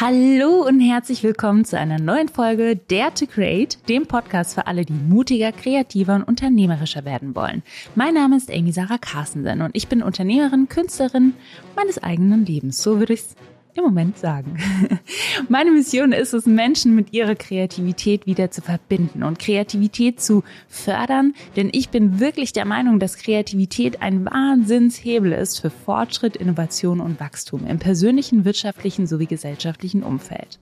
Hallo und herzlich willkommen zu einer neuen Folge Dare to Create, dem Podcast für alle, die mutiger, kreativer und unternehmerischer werden wollen. Mein Name ist Amy Sarah Carstensen und ich bin Unternehmerin, Künstlerin meines eigenen Lebens. So würde ich es im Moment sagen. Meine Mission ist es, Menschen mit ihrer Kreativität wieder zu verbinden und Kreativität zu fördern, denn ich bin wirklich der Meinung, dass Kreativität ein Wahnsinnshebel ist für Fortschritt, Innovation und Wachstum im persönlichen, wirtschaftlichen sowie gesellschaftlichen Umfeld.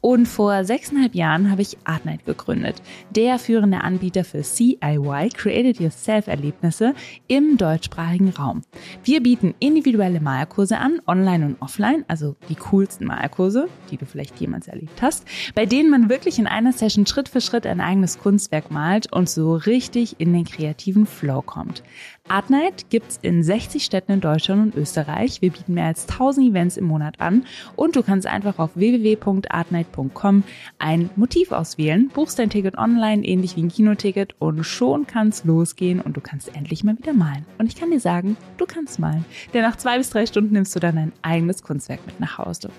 Und vor sechseinhalb Jahren habe ich Artnight gegründet, der führende Anbieter für CIY, Created Yourself Erlebnisse im deutschsprachigen Raum. Wir bieten individuelle Malkurse an, online und offline, also die coolsten Malkurse, die du vielleicht jemals erlebt hast, bei denen man wirklich in einer Session Schritt für Schritt ein eigenes Kunstwerk malt und so richtig in den kreativen Flow kommt. Art Night gibt's in 60 Städten in Deutschland und Österreich. Wir bieten mehr als 1000 Events im Monat an und du kannst einfach auf www.artnight.com ein Motiv auswählen, buchst dein Ticket online, ähnlich wie ein Kinoticket und schon kann's losgehen und du kannst endlich mal wieder malen. Und ich kann dir sagen, du kannst malen, denn nach zwei bis drei Stunden nimmst du dann dein eigenes Kunstwerk mit nach Hause.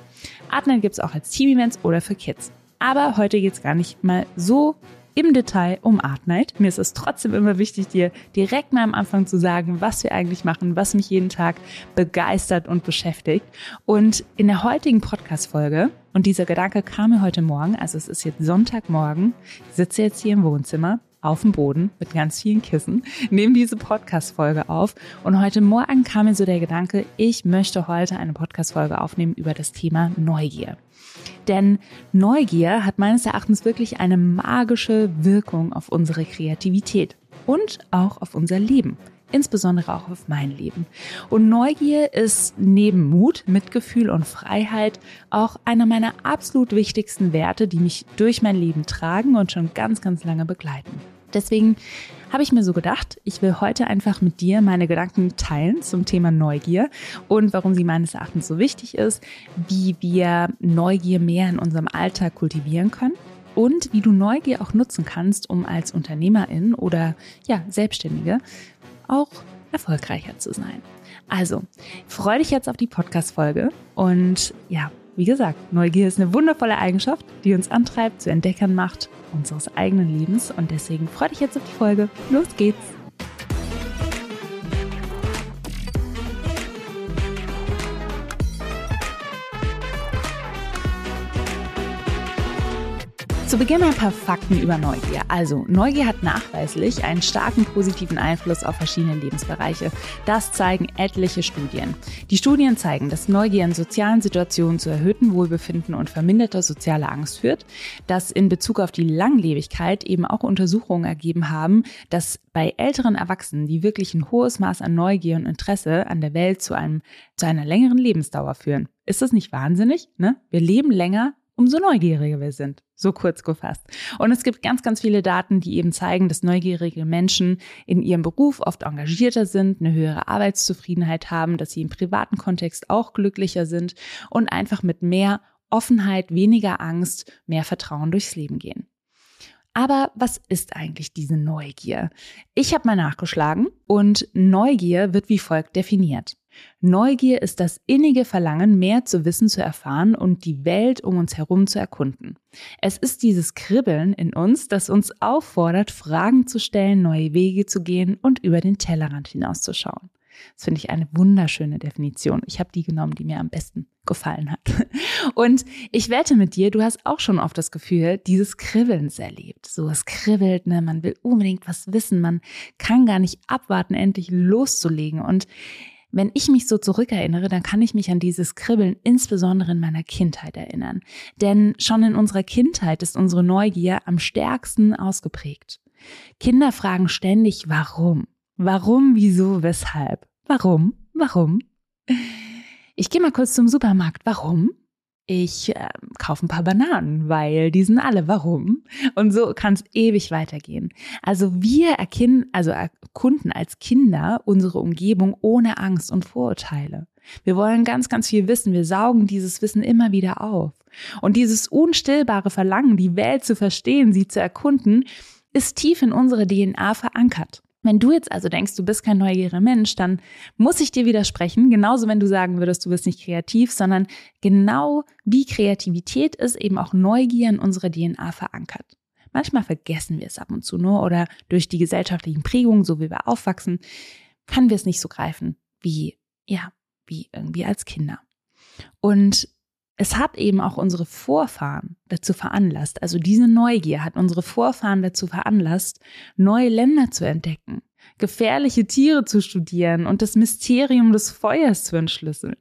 Art Night gibt's auch als Team-Events oder für Kids. Aber heute geht's gar nicht mal so im Detail um Art Night. Mir ist es trotzdem immer wichtig, dir direkt mal am Anfang zu sagen, was wir eigentlich machen, was mich jeden Tag begeistert und beschäftigt. Und in der heutigen Podcast-Folge, und dieser Gedanke kam mir heute Morgen, also es ist jetzt Sonntagmorgen, ich sitze jetzt hier im Wohnzimmer, auf dem Boden mit ganz vielen Kissen, nehme diese Podcast-Folge auf. Und heute Morgen kam mir so der Gedanke, ich möchte heute eine Podcast-Folge aufnehmen über das Thema Neugier. Denn Neugier hat meines Erachtens wirklich eine magische Wirkung auf unsere Kreativität und auch auf unser Leben insbesondere auch auf mein Leben. Und Neugier ist neben Mut, Mitgefühl und Freiheit auch einer meiner absolut wichtigsten Werte, die mich durch mein Leben tragen und schon ganz, ganz lange begleiten. Deswegen habe ich mir so gedacht, ich will heute einfach mit dir meine Gedanken teilen zum Thema Neugier und warum sie meines Erachtens so wichtig ist, wie wir Neugier mehr in unserem Alltag kultivieren können und wie du Neugier auch nutzen kannst, um als Unternehmerin oder ja, Selbstständige auch erfolgreicher zu sein. Also, freue dich jetzt auf die Podcast-Folge und ja, wie gesagt, Neugier ist eine wundervolle Eigenschaft, die uns antreibt, zu Entdeckern macht unseres eigenen Lebens und deswegen freue dich jetzt auf die Folge. Los geht's! Zu Beginn ein paar Fakten über Neugier. Also, Neugier hat nachweislich einen starken positiven Einfluss auf verschiedene Lebensbereiche. Das zeigen etliche Studien. Die Studien zeigen, dass Neugier in sozialen Situationen zu erhöhtem Wohlbefinden und verminderter sozialer Angst führt, dass in Bezug auf die Langlebigkeit eben auch Untersuchungen ergeben haben, dass bei älteren Erwachsenen, die wirklich ein hohes Maß an Neugier und Interesse an der Welt zu einem, zu einer längeren Lebensdauer führen. Ist das nicht wahnsinnig? Ne? Wir leben länger, umso neugieriger wir sind. So kurz gefasst. Und es gibt ganz, ganz viele Daten, die eben zeigen, dass neugierige Menschen in ihrem Beruf oft engagierter sind, eine höhere Arbeitszufriedenheit haben, dass sie im privaten Kontext auch glücklicher sind und einfach mit mehr Offenheit, weniger Angst, mehr Vertrauen durchs Leben gehen. Aber was ist eigentlich diese Neugier? Ich habe mal nachgeschlagen und Neugier wird wie folgt definiert. Neugier ist das innige Verlangen, mehr zu wissen, zu erfahren und die Welt um uns herum zu erkunden. Es ist dieses Kribbeln in uns, das uns auffordert, Fragen zu stellen, neue Wege zu gehen und über den Tellerrand hinauszuschauen. Das finde ich eine wunderschöne Definition. Ich habe die genommen, die mir am besten gefallen hat. Und ich wette mit dir, du hast auch schon oft das Gefühl, dieses Kribbelns erlebt. So, es kribbelt, ne? man will unbedingt was wissen, man kann gar nicht abwarten, endlich loszulegen. Und wenn ich mich so zurückerinnere, dann kann ich mich an dieses Kribbeln insbesondere in meiner Kindheit erinnern. Denn schon in unserer Kindheit ist unsere Neugier am stärksten ausgeprägt. Kinder fragen ständig, warum? Warum, wieso, weshalb? Warum? Warum? Ich gehe mal kurz zum Supermarkt. Warum? Ich äh, kaufe ein paar Bananen, weil die sind alle. Warum? Und so kann es ewig weitergehen. Also wir erkennen, also erkunden als Kinder unsere Umgebung ohne Angst und Vorurteile. Wir wollen ganz, ganz viel wissen. Wir saugen dieses Wissen immer wieder auf. Und dieses unstillbare Verlangen, die Welt zu verstehen, sie zu erkunden, ist tief in unsere DNA verankert. Wenn du jetzt also denkst, du bist kein neugieriger Mensch, dann muss ich dir widersprechen. Genauso, wenn du sagen würdest, du bist nicht kreativ, sondern genau wie Kreativität ist eben auch Neugier in unserer DNA verankert. Manchmal vergessen wir es ab und zu nur oder durch die gesellschaftlichen Prägungen, so wie wir aufwachsen, können wir es nicht so greifen wie, ja, wie irgendwie als Kinder. Und es hat eben auch unsere Vorfahren dazu veranlasst, also diese Neugier hat unsere Vorfahren dazu veranlasst, neue Länder zu entdecken, gefährliche Tiere zu studieren und das Mysterium des Feuers zu entschlüsseln.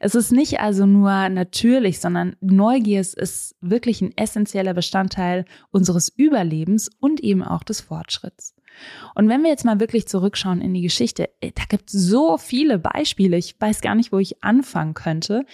Es ist nicht also nur natürlich, sondern Neugier ist wirklich ein essentieller Bestandteil unseres Überlebens und eben auch des Fortschritts. Und wenn wir jetzt mal wirklich zurückschauen in die Geschichte, äh, da gibt es so viele Beispiele, ich weiß gar nicht, wo ich anfangen könnte,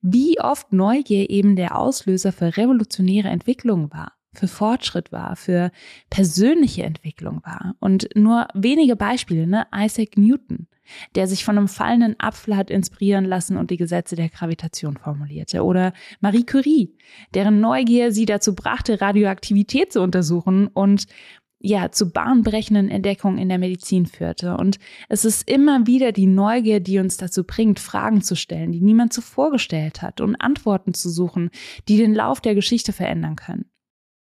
wie oft Neugier eben der Auslöser für revolutionäre Entwicklung war für Fortschritt war, für persönliche Entwicklung war. Und nur wenige Beispiele, ne? Isaac Newton, der sich von einem fallenden Apfel hat inspirieren lassen und die Gesetze der Gravitation formulierte. Oder Marie Curie, deren Neugier sie dazu brachte, Radioaktivität zu untersuchen und ja, zu bahnbrechenden Entdeckungen in der Medizin führte. Und es ist immer wieder die Neugier, die uns dazu bringt, Fragen zu stellen, die niemand zuvor gestellt hat und Antworten zu suchen, die den Lauf der Geschichte verändern können.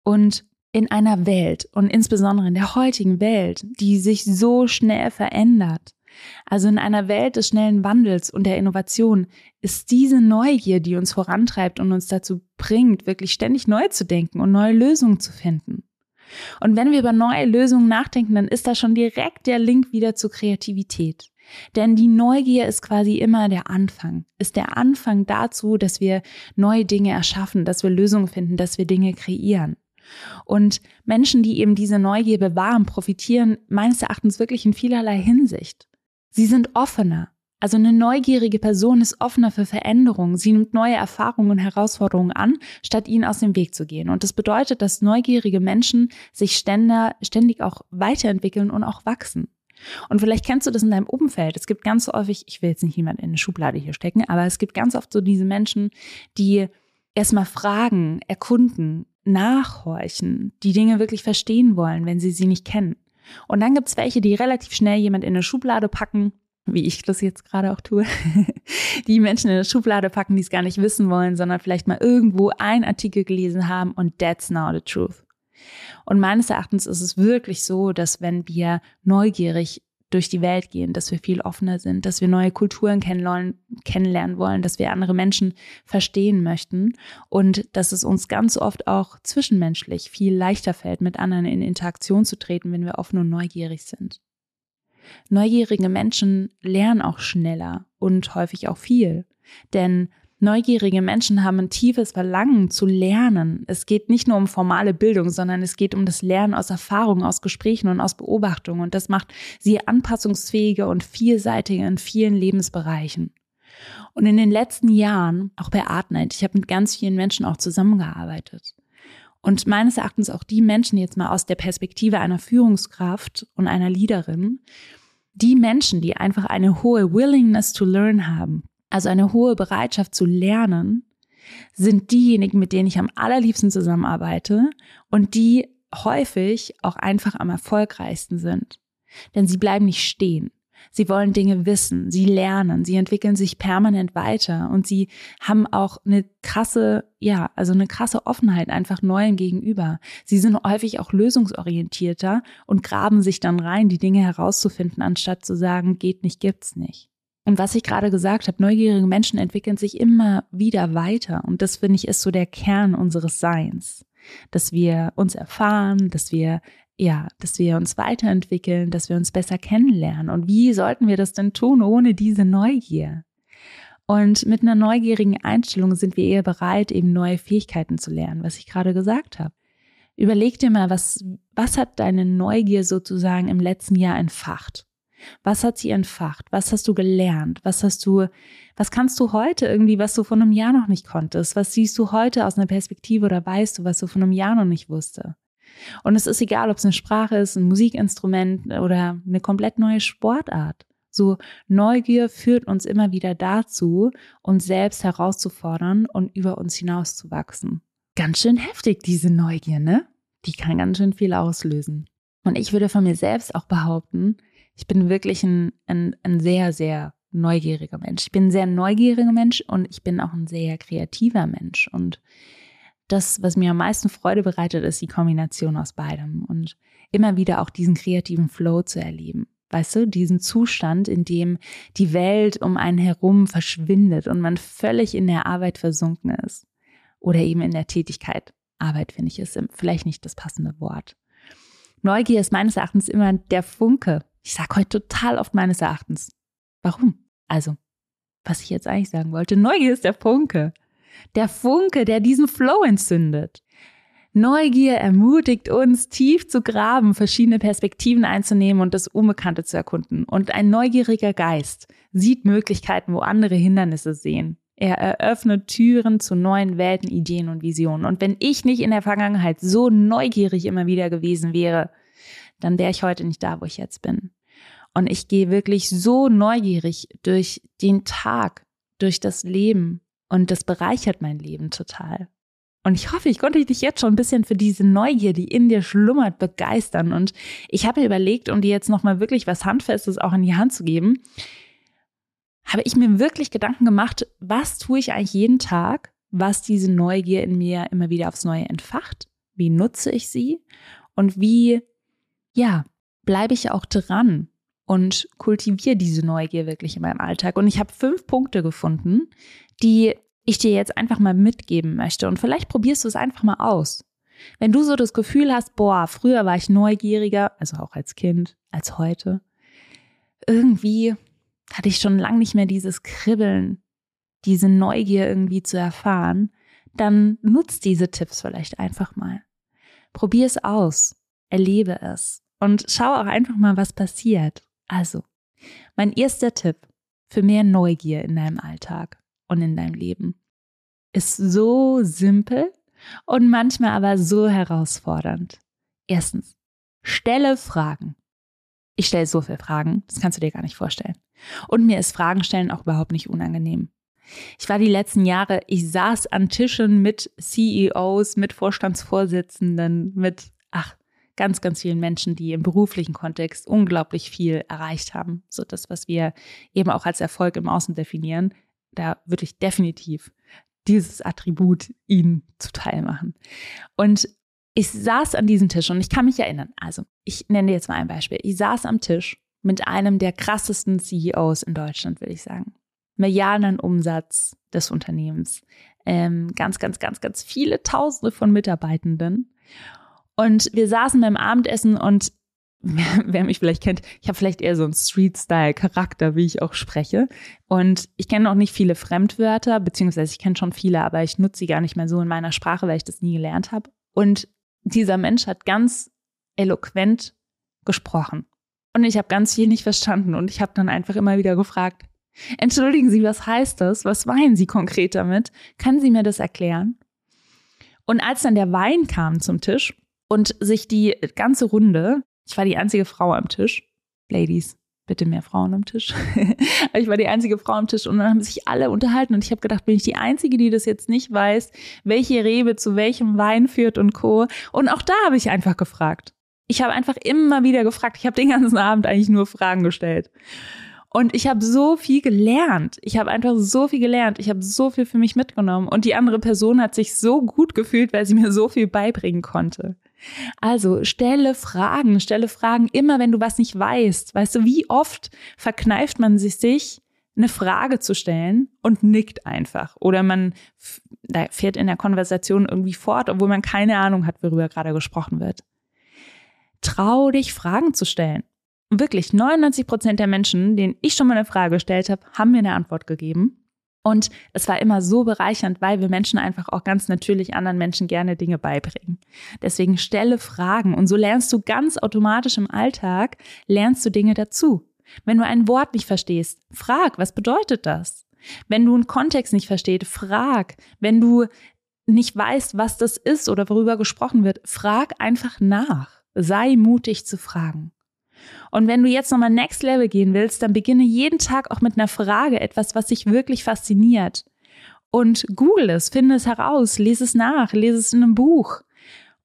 Und in einer Welt und insbesondere in der heutigen Welt, die sich so schnell verändert, also in einer Welt des schnellen Wandels und der Innovation, ist diese Neugier, die uns vorantreibt und uns dazu bringt, wirklich ständig neu zu denken und neue Lösungen zu finden. Und wenn wir über neue Lösungen nachdenken, dann ist da schon direkt der Link wieder zur Kreativität. Denn die Neugier ist quasi immer der Anfang, ist der Anfang dazu, dass wir neue Dinge erschaffen, dass wir Lösungen finden, dass wir Dinge kreieren. Und Menschen, die eben diese Neugier bewahren, profitieren meines Erachtens wirklich in vielerlei Hinsicht. Sie sind offener, also eine neugierige Person ist offener für Veränderungen. Sie nimmt neue Erfahrungen und Herausforderungen an, statt ihnen aus dem Weg zu gehen. Und das bedeutet, dass neugierige Menschen sich ständig auch weiterentwickeln und auch wachsen. Und vielleicht kennst du das in deinem Umfeld. Es gibt ganz häufig, ich will jetzt nicht jemand in eine Schublade hier stecken, aber es gibt ganz oft so diese Menschen, die erstmal fragen, erkunden, nachhorchen, die Dinge wirklich verstehen wollen, wenn sie sie nicht kennen. Und dann gibt es welche, die relativ schnell jemand in eine Schublade packen wie ich das jetzt gerade auch tue, die Menschen in eine Schublade packen, die es gar nicht wissen wollen, sondern vielleicht mal irgendwo einen Artikel gelesen haben und that's now the truth. Und meines Erachtens ist es wirklich so, dass wenn wir neugierig durch die Welt gehen, dass wir viel offener sind, dass wir neue Kulturen kennenlernen wollen, dass wir andere Menschen verstehen möchten und dass es uns ganz oft auch zwischenmenschlich viel leichter fällt, mit anderen in Interaktion zu treten, wenn wir offen und neugierig sind. Neugierige Menschen lernen auch schneller und häufig auch viel. Denn neugierige Menschen haben ein tiefes Verlangen zu lernen. Es geht nicht nur um formale Bildung, sondern es geht um das Lernen aus Erfahrungen, aus Gesprächen und aus Beobachtungen. Und das macht sie anpassungsfähiger und vielseitiger in vielen Lebensbereichen. Und in den letzten Jahren, auch bei Artnight, ich habe mit ganz vielen Menschen auch zusammengearbeitet. Und meines Erachtens auch die Menschen jetzt mal aus der Perspektive einer Führungskraft und einer Leaderin, die Menschen, die einfach eine hohe Willingness to learn haben, also eine hohe Bereitschaft zu lernen, sind diejenigen, mit denen ich am allerliebsten zusammenarbeite und die häufig auch einfach am erfolgreichsten sind. Denn sie bleiben nicht stehen. Sie wollen Dinge wissen, sie lernen, sie entwickeln sich permanent weiter und sie haben auch eine krasse, ja, also eine krasse Offenheit einfach Neuem gegenüber. Sie sind häufig auch lösungsorientierter und graben sich dann rein, die Dinge herauszufinden, anstatt zu sagen, geht nicht, gibt's nicht. Und was ich gerade gesagt habe, neugierige Menschen entwickeln sich immer wieder weiter. Und das finde ich ist so der Kern unseres Seins. Dass wir uns erfahren, dass wir ja, dass wir uns weiterentwickeln, dass wir uns besser kennenlernen. Und wie sollten wir das denn tun ohne diese Neugier? Und mit einer neugierigen Einstellung sind wir eher bereit, eben neue Fähigkeiten zu lernen, was ich gerade gesagt habe. Überleg dir mal, was, was hat deine Neugier sozusagen im letzten Jahr entfacht? Was hat sie entfacht? Was hast du gelernt? Was hast du, was kannst du heute irgendwie, was du vor einem Jahr noch nicht konntest? Was siehst du heute aus einer Perspektive oder weißt du, was du vor einem Jahr noch nicht wusste? Und es ist egal, ob es eine Sprache ist, ein Musikinstrument oder eine komplett neue Sportart. So Neugier führt uns immer wieder dazu, uns selbst herauszufordern und über uns hinauszuwachsen. Ganz schön heftig, diese Neugier, ne? Die kann ganz schön viel auslösen. Und ich würde von mir selbst auch behaupten, ich bin wirklich ein, ein, ein sehr, sehr neugieriger Mensch. Ich bin ein sehr neugieriger Mensch und ich bin auch ein sehr kreativer Mensch. Und das, was mir am meisten Freude bereitet, ist die Kombination aus beidem und immer wieder auch diesen kreativen Flow zu erleben. Weißt du, diesen Zustand, in dem die Welt um einen herum verschwindet und man völlig in der Arbeit versunken ist. Oder eben in der Tätigkeit. Arbeit, finde ich, ist vielleicht nicht das passende Wort. Neugier ist meines Erachtens immer der Funke. Ich sage heute total oft meines Erachtens. Warum? Also, was ich jetzt eigentlich sagen wollte, Neugier ist der Funke. Der Funke, der diesen Flow entzündet. Neugier ermutigt uns, tief zu graben, verschiedene Perspektiven einzunehmen und das Unbekannte zu erkunden. Und ein neugieriger Geist sieht Möglichkeiten, wo andere Hindernisse sehen. Er eröffnet Türen zu neuen Welten, Ideen und Visionen. Und wenn ich nicht in der Vergangenheit so neugierig immer wieder gewesen wäre, dann wäre ich heute nicht da, wo ich jetzt bin. Und ich gehe wirklich so neugierig durch den Tag, durch das Leben. Und das bereichert mein Leben total. Und ich hoffe, ich konnte dich jetzt schon ein bisschen für diese Neugier, die in dir schlummert, begeistern. Und ich habe mir überlegt, um dir jetzt nochmal wirklich was Handfestes auch in die Hand zu geben, habe ich mir wirklich Gedanken gemacht, was tue ich eigentlich jeden Tag, was diese Neugier in mir immer wieder aufs Neue entfacht? Wie nutze ich sie? Und wie, ja, bleibe ich auch dran und kultiviere diese Neugier wirklich in meinem Alltag? Und ich habe fünf Punkte gefunden, die ich dir jetzt einfach mal mitgeben möchte. Und vielleicht probierst du es einfach mal aus. Wenn du so das Gefühl hast, boah, früher war ich neugieriger, also auch als Kind, als heute, irgendwie hatte ich schon lange nicht mehr dieses Kribbeln, diese Neugier irgendwie zu erfahren, dann nutzt diese Tipps vielleicht einfach mal. Probier es aus, erlebe es und schau auch einfach mal, was passiert. Also, mein erster Tipp für mehr Neugier in deinem Alltag und in deinem Leben ist so simpel und manchmal aber so herausfordernd. Erstens, stelle Fragen. Ich stelle so viele Fragen, das kannst du dir gar nicht vorstellen. Und mir ist Fragen stellen auch überhaupt nicht unangenehm. Ich war die letzten Jahre, ich saß an Tischen mit CEOs, mit Vorstandsvorsitzenden, mit, ach, ganz, ganz vielen Menschen, die im beruflichen Kontext unglaublich viel erreicht haben. So das, was wir eben auch als Erfolg im Außen definieren, da würde ich definitiv dieses Attribut ihnen zuteil machen. Und ich saß an diesem Tisch und ich kann mich erinnern, also ich nenne jetzt mal ein Beispiel. Ich saß am Tisch mit einem der krassesten CEOs in Deutschland, will ich sagen. Milliarden Umsatz des Unternehmens. Ähm, ganz, ganz, ganz, ganz viele Tausende von Mitarbeitenden. Und wir saßen beim Abendessen und wer mich vielleicht kennt, ich habe vielleicht eher so einen Street-Style-Charakter, wie ich auch spreche. Und ich kenne auch nicht viele Fremdwörter, beziehungsweise ich kenne schon viele, aber ich nutze sie gar nicht mehr so in meiner Sprache, weil ich das nie gelernt habe. Und dieser Mensch hat ganz eloquent gesprochen. Und ich habe ganz viel nicht verstanden und ich habe dann einfach immer wieder gefragt, entschuldigen Sie, was heißt das? Was meinen Sie konkret damit? Können Sie mir das erklären? Und als dann der Wein kam zum Tisch und sich die ganze Runde, ich war die einzige Frau am Tisch, Ladies, bitte mehr Frauen am Tisch. ich war die einzige Frau am Tisch und dann haben sich alle unterhalten und ich habe gedacht, bin ich die einzige, die das jetzt nicht weiß, welche Rebe zu welchem Wein führt und co. Und auch da habe ich einfach gefragt. Ich habe einfach immer wieder gefragt. Ich habe den ganzen Abend eigentlich nur Fragen gestellt. Und ich habe so viel gelernt. Ich habe einfach so viel gelernt. Ich habe so viel für mich mitgenommen. Und die andere Person hat sich so gut gefühlt, weil sie mir so viel beibringen konnte. Also stelle Fragen, stelle Fragen immer, wenn du was nicht weißt. Weißt du, wie oft verkneift man sich sich, eine Frage zu stellen und nickt einfach. Oder man fährt in der Konversation irgendwie fort, obwohl man keine Ahnung hat, worüber gerade gesprochen wird. Trau dich, Fragen zu stellen. Wirklich, 99 Prozent der Menschen, denen ich schon mal eine Frage gestellt habe, haben mir eine Antwort gegeben. Und es war immer so bereichernd, weil wir Menschen einfach auch ganz natürlich anderen Menschen gerne Dinge beibringen. Deswegen stelle Fragen und so lernst du ganz automatisch im Alltag, lernst du Dinge dazu. Wenn du ein Wort nicht verstehst, frag, was bedeutet das? Wenn du einen Kontext nicht verstehst, frag. Wenn du nicht weißt, was das ist oder worüber gesprochen wird, frag einfach nach. Sei mutig zu fragen. Und wenn du jetzt nochmal Next Level gehen willst, dann beginne jeden Tag auch mit einer Frage, etwas, was dich wirklich fasziniert. Und google es, finde es heraus, lese es nach, lese es in einem Buch.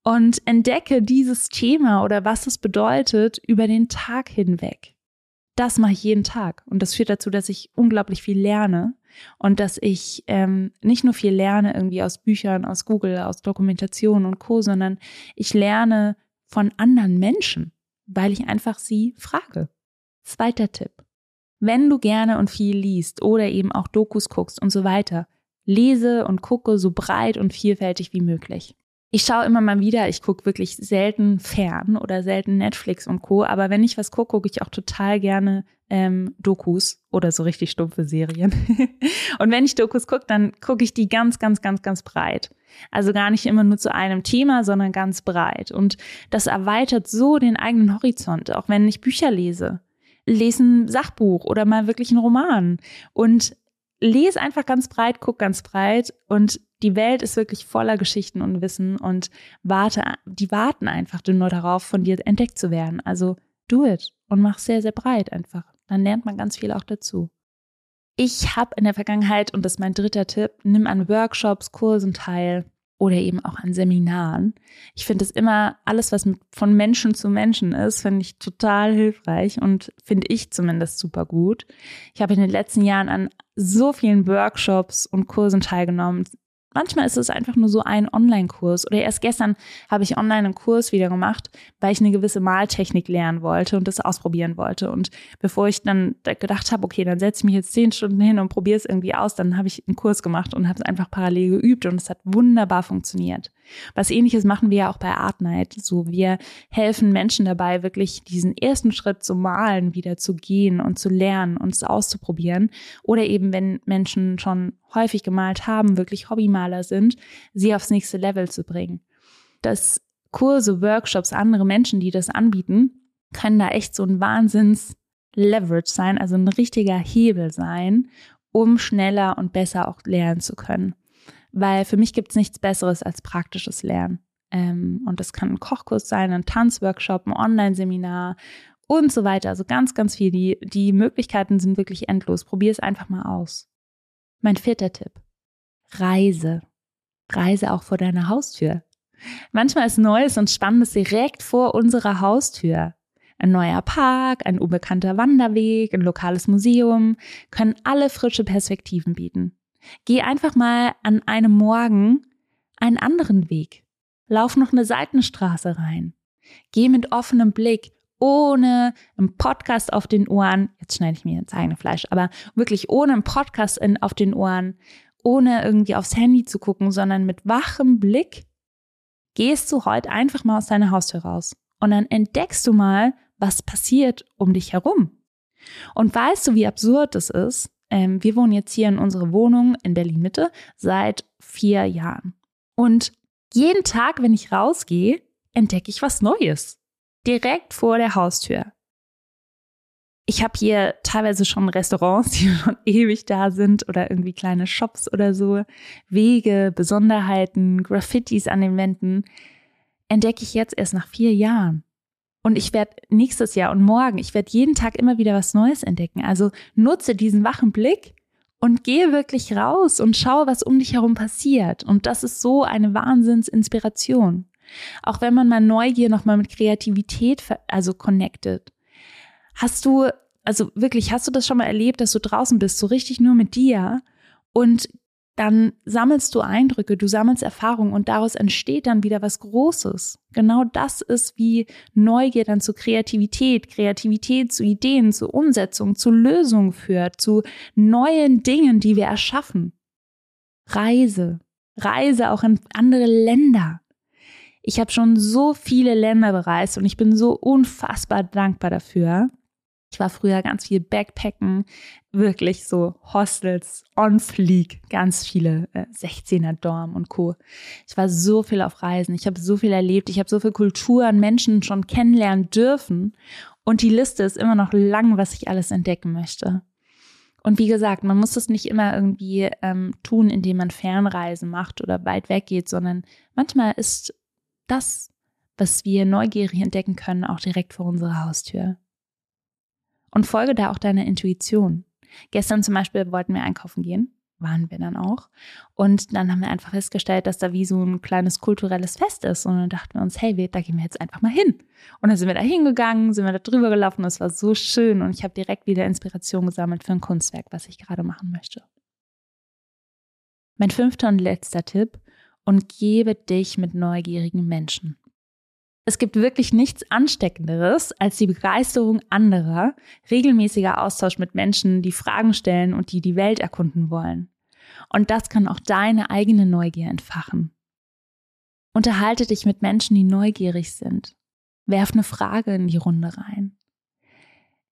und entdecke dieses Thema oder was es bedeutet über den Tag hinweg. Das mache ich jeden Tag und das führt dazu, dass ich unglaublich viel lerne und dass ich ähm, nicht nur viel lerne irgendwie aus Büchern, aus Google, aus Dokumentation und Co, sondern ich lerne von anderen Menschen, weil ich einfach sie frage. Zweiter Tipp. Wenn du gerne und viel liest oder eben auch Dokus guckst und so weiter, lese und gucke so breit und vielfältig wie möglich. Ich schaue immer mal wieder, ich gucke wirklich selten fern oder selten Netflix und Co. Aber wenn ich was gucke, gucke ich auch total gerne ähm, Dokus oder so richtig stumpfe Serien. und wenn ich Dokus gucke, dann gucke ich die ganz, ganz, ganz, ganz breit. Also gar nicht immer nur zu einem Thema, sondern ganz breit. Und das erweitert so den eigenen Horizont, auch wenn ich Bücher lese. Lese ein Sachbuch oder mal wirklich einen Roman. Und lese einfach ganz breit, guck ganz breit und die Welt ist wirklich voller Geschichten und Wissen und warte, die warten einfach nur darauf, von dir entdeckt zu werden. Also do it und mach sehr, sehr breit einfach. Dann lernt man ganz viel auch dazu. Ich habe in der Vergangenheit, und das ist mein dritter Tipp, nimm an Workshops, Kursen teil oder eben auch an Seminaren. Ich finde es immer, alles, was von Menschen zu Menschen ist, finde ich total hilfreich und finde ich zumindest super gut. Ich habe in den letzten Jahren an so vielen Workshops und Kursen teilgenommen, Manchmal ist es einfach nur so ein Online-Kurs. Oder erst gestern habe ich online einen Kurs wieder gemacht, weil ich eine gewisse Maltechnik lernen wollte und das ausprobieren wollte. Und bevor ich dann gedacht habe, okay, dann setze ich mich jetzt zehn Stunden hin und probiere es irgendwie aus, dann habe ich einen Kurs gemacht und habe es einfach parallel geübt und es hat wunderbar funktioniert. Was ähnliches machen wir ja auch bei Art Night. So, wir helfen Menschen dabei, wirklich diesen ersten Schritt zu malen, wieder zu gehen und zu lernen und es auszuprobieren. Oder eben, wenn Menschen schon häufig gemalt haben, wirklich Hobbymaler sind, sie aufs nächste Level zu bringen. Das Kurse, Workshops, andere Menschen, die das anbieten, können da echt so ein Wahnsinns Leverage sein, also ein richtiger Hebel sein, um schneller und besser auch lernen zu können. Weil für mich gibt es nichts Besseres als praktisches Lernen. Ähm, und das kann ein Kochkurs sein, ein Tanzworkshop, ein Online-Seminar und so weiter. Also ganz, ganz viel. Die, die Möglichkeiten sind wirklich endlos. Probier es einfach mal aus. Mein vierter Tipp. Reise. Reise auch vor deiner Haustür. Manchmal ist Neues und Spannendes direkt vor unserer Haustür. Ein neuer Park, ein unbekannter Wanderweg, ein lokales Museum können alle frische Perspektiven bieten. Geh einfach mal an einem Morgen einen anderen Weg. Lauf noch eine Seitenstraße rein. Geh mit offenem Blick ohne einen Podcast auf den Ohren, jetzt schneide ich mir ins eigene Fleisch, aber wirklich ohne einen Podcast in, auf den Ohren, ohne irgendwie aufs Handy zu gucken, sondern mit wachem Blick gehst du heute einfach mal aus deiner Haustür raus. Und dann entdeckst du mal, was passiert um dich herum. Und weißt du, wie absurd das ist? Ähm, wir wohnen jetzt hier in unserer Wohnung in Berlin Mitte seit vier Jahren. Und jeden Tag, wenn ich rausgehe, entdecke ich was Neues direkt vor der Haustür. Ich habe hier teilweise schon Restaurants, die schon ewig da sind oder irgendwie kleine Shops oder so, Wege, Besonderheiten, Graffitis an den Wänden, entdecke ich jetzt erst nach vier Jahren. Und ich werde nächstes Jahr und morgen, ich werde jeden Tag immer wieder was Neues entdecken. Also nutze diesen wachen Blick und gehe wirklich raus und schau, was um dich herum passiert. Und das ist so eine Wahnsinnsinspiration. Auch wenn man mal Neugier nochmal mit Kreativität, also connected. Hast du, also wirklich, hast du das schon mal erlebt, dass du draußen bist, so richtig nur mit dir und dann sammelst du Eindrücke, du sammelst Erfahrungen und daraus entsteht dann wieder was Großes. Genau das ist wie Neugier dann zu Kreativität, Kreativität zu Ideen, zu Umsetzung, zu Lösungen führt, zu neuen Dingen, die wir erschaffen. Reise, Reise auch in andere Länder. Ich habe schon so viele Länder bereist und ich bin so unfassbar dankbar dafür. Ich war früher ganz viel Backpacken, wirklich so Hostels on fleek, ganz viele äh, 16er Dorm und Co. Ich war so viel auf Reisen, ich habe so viel erlebt, ich habe so viel Kultur an Menschen schon kennenlernen dürfen und die Liste ist immer noch lang, was ich alles entdecken möchte. Und wie gesagt, man muss das nicht immer irgendwie ähm, tun, indem man Fernreisen macht oder weit weg geht, sondern manchmal ist das, was wir neugierig entdecken können, auch direkt vor unserer Haustür. Und folge da auch deiner Intuition. Gestern zum Beispiel wollten wir einkaufen gehen waren wir dann auch. Und dann haben wir einfach festgestellt, dass da wie so ein kleines kulturelles Fest ist. Und dann dachten wir uns, hey, da gehen wir jetzt einfach mal hin. Und dann sind wir da hingegangen, sind wir da drüber gelaufen. Es war so schön. Und ich habe direkt wieder Inspiration gesammelt für ein Kunstwerk, was ich gerade machen möchte. Mein fünfter und letzter Tipp. Und gebe dich mit neugierigen Menschen. Es gibt wirklich nichts Ansteckenderes als die Begeisterung anderer, regelmäßiger Austausch mit Menschen, die Fragen stellen und die die Welt erkunden wollen. Und das kann auch deine eigene Neugier entfachen. Unterhalte dich mit Menschen, die neugierig sind. Werf eine Frage in die Runde rein.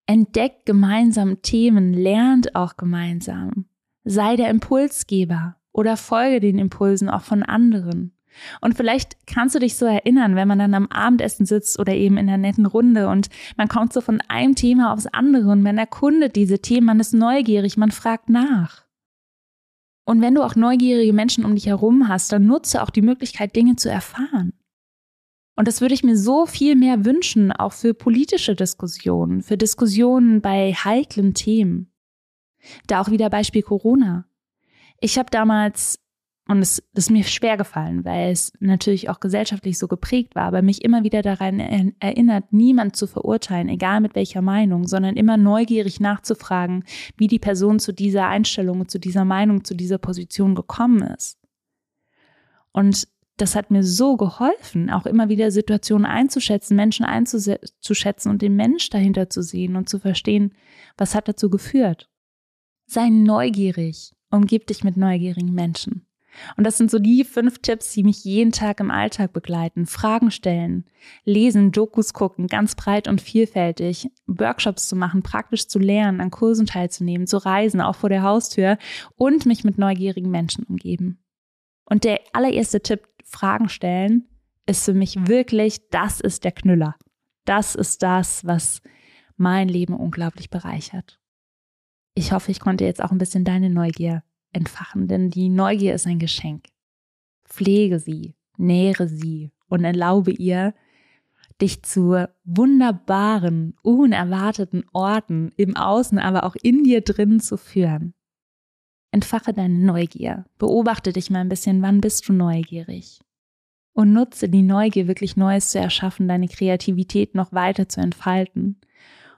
Entdeckt gemeinsam Themen, lernt auch gemeinsam. Sei der Impulsgeber oder folge den Impulsen auch von anderen. Und vielleicht kannst du dich so erinnern, wenn man dann am Abendessen sitzt oder eben in einer netten Runde und man kommt so von einem Thema aufs andere und man erkundet diese Themen, man ist neugierig, man fragt nach. Und wenn du auch neugierige Menschen um dich herum hast, dann nutze auch die Möglichkeit, Dinge zu erfahren. Und das würde ich mir so viel mehr wünschen, auch für politische Diskussionen, für Diskussionen bei heiklen Themen. Da auch wieder Beispiel Corona. Ich habe damals und es ist mir schwer gefallen, weil es natürlich auch gesellschaftlich so geprägt war, aber mich immer wieder daran erinnert, niemand zu verurteilen, egal mit welcher Meinung, sondern immer neugierig nachzufragen, wie die Person zu dieser Einstellung, zu dieser Meinung, zu dieser Position gekommen ist. Und das hat mir so geholfen, auch immer wieder Situationen einzuschätzen, Menschen einzuschätzen und den Mensch dahinter zu sehen und zu verstehen, was hat dazu geführt. Sei neugierig, umgib dich mit neugierigen Menschen. Und das sind so die fünf Tipps, die mich jeden Tag im Alltag begleiten. Fragen stellen, lesen, Dokus gucken, ganz breit und vielfältig, Workshops zu machen, praktisch zu lernen, an Kursen teilzunehmen, zu reisen, auch vor der Haustür und mich mit neugierigen Menschen umgeben. Und der allererste Tipp, Fragen stellen, ist für mich wirklich, das ist der Knüller. Das ist das, was mein Leben unglaublich bereichert. Ich hoffe, ich konnte jetzt auch ein bisschen deine Neugier entfachen, denn die Neugier ist ein Geschenk. Pflege sie, nähre sie und erlaube ihr, dich zu wunderbaren, unerwarteten Orten im Außen, aber auch in dir drin zu führen. Entfache deine Neugier. Beobachte dich mal ein bisschen, wann bist du neugierig? Und nutze die Neugier, wirklich Neues zu erschaffen, deine Kreativität noch weiter zu entfalten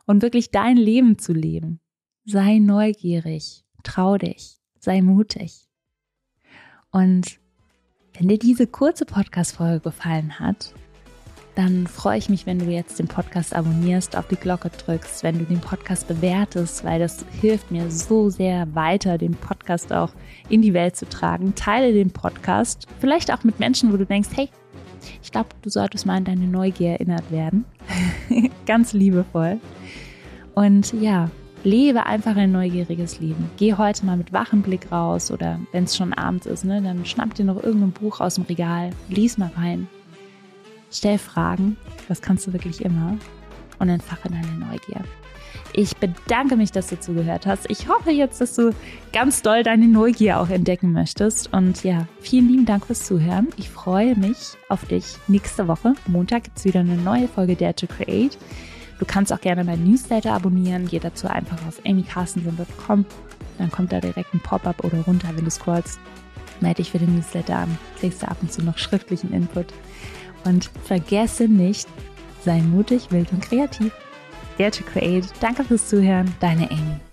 und wirklich dein Leben zu leben. Sei neugierig, trau dich sei mutig. Und wenn dir diese kurze Podcast-Folge gefallen hat, dann freue ich mich, wenn du jetzt den Podcast abonnierst, auf die Glocke drückst, wenn du den Podcast bewertest, weil das hilft mir so sehr weiter, den Podcast auch in die Welt zu tragen. Teile den Podcast, vielleicht auch mit Menschen, wo du denkst, hey, ich glaube, du solltest mal an deine Neugier erinnert werden. Ganz liebevoll. Und ja, lebe einfach ein neugieriges Leben. Geh heute mal mit wachem Blick raus oder wenn es schon abends ist, ne, dann schnapp dir noch irgendein Buch aus dem Regal, lies mal rein. Stell Fragen, das kannst du wirklich immer und entfache deine Neugier. Ich bedanke mich, dass du zugehört hast. Ich hoffe jetzt, dass du ganz doll deine Neugier auch entdecken möchtest. Und ja, vielen lieben Dank fürs Zuhören. Ich freue mich auf dich nächste Woche. Montag gibt es wieder eine neue Folge Dare to Create. Du kannst auch gerne mein Newsletter abonnieren. Geh dazu einfach auf amycarstensen.com. Dann kommt da direkt ein Pop-up oder runter, wenn du scrollst. Melde dich für den Newsletter an. Kriegst du ab und zu noch schriftlichen Input. Und vergesse nicht, sei mutig, wild und kreativ. Dare to Create. Danke fürs Zuhören. Deine Amy.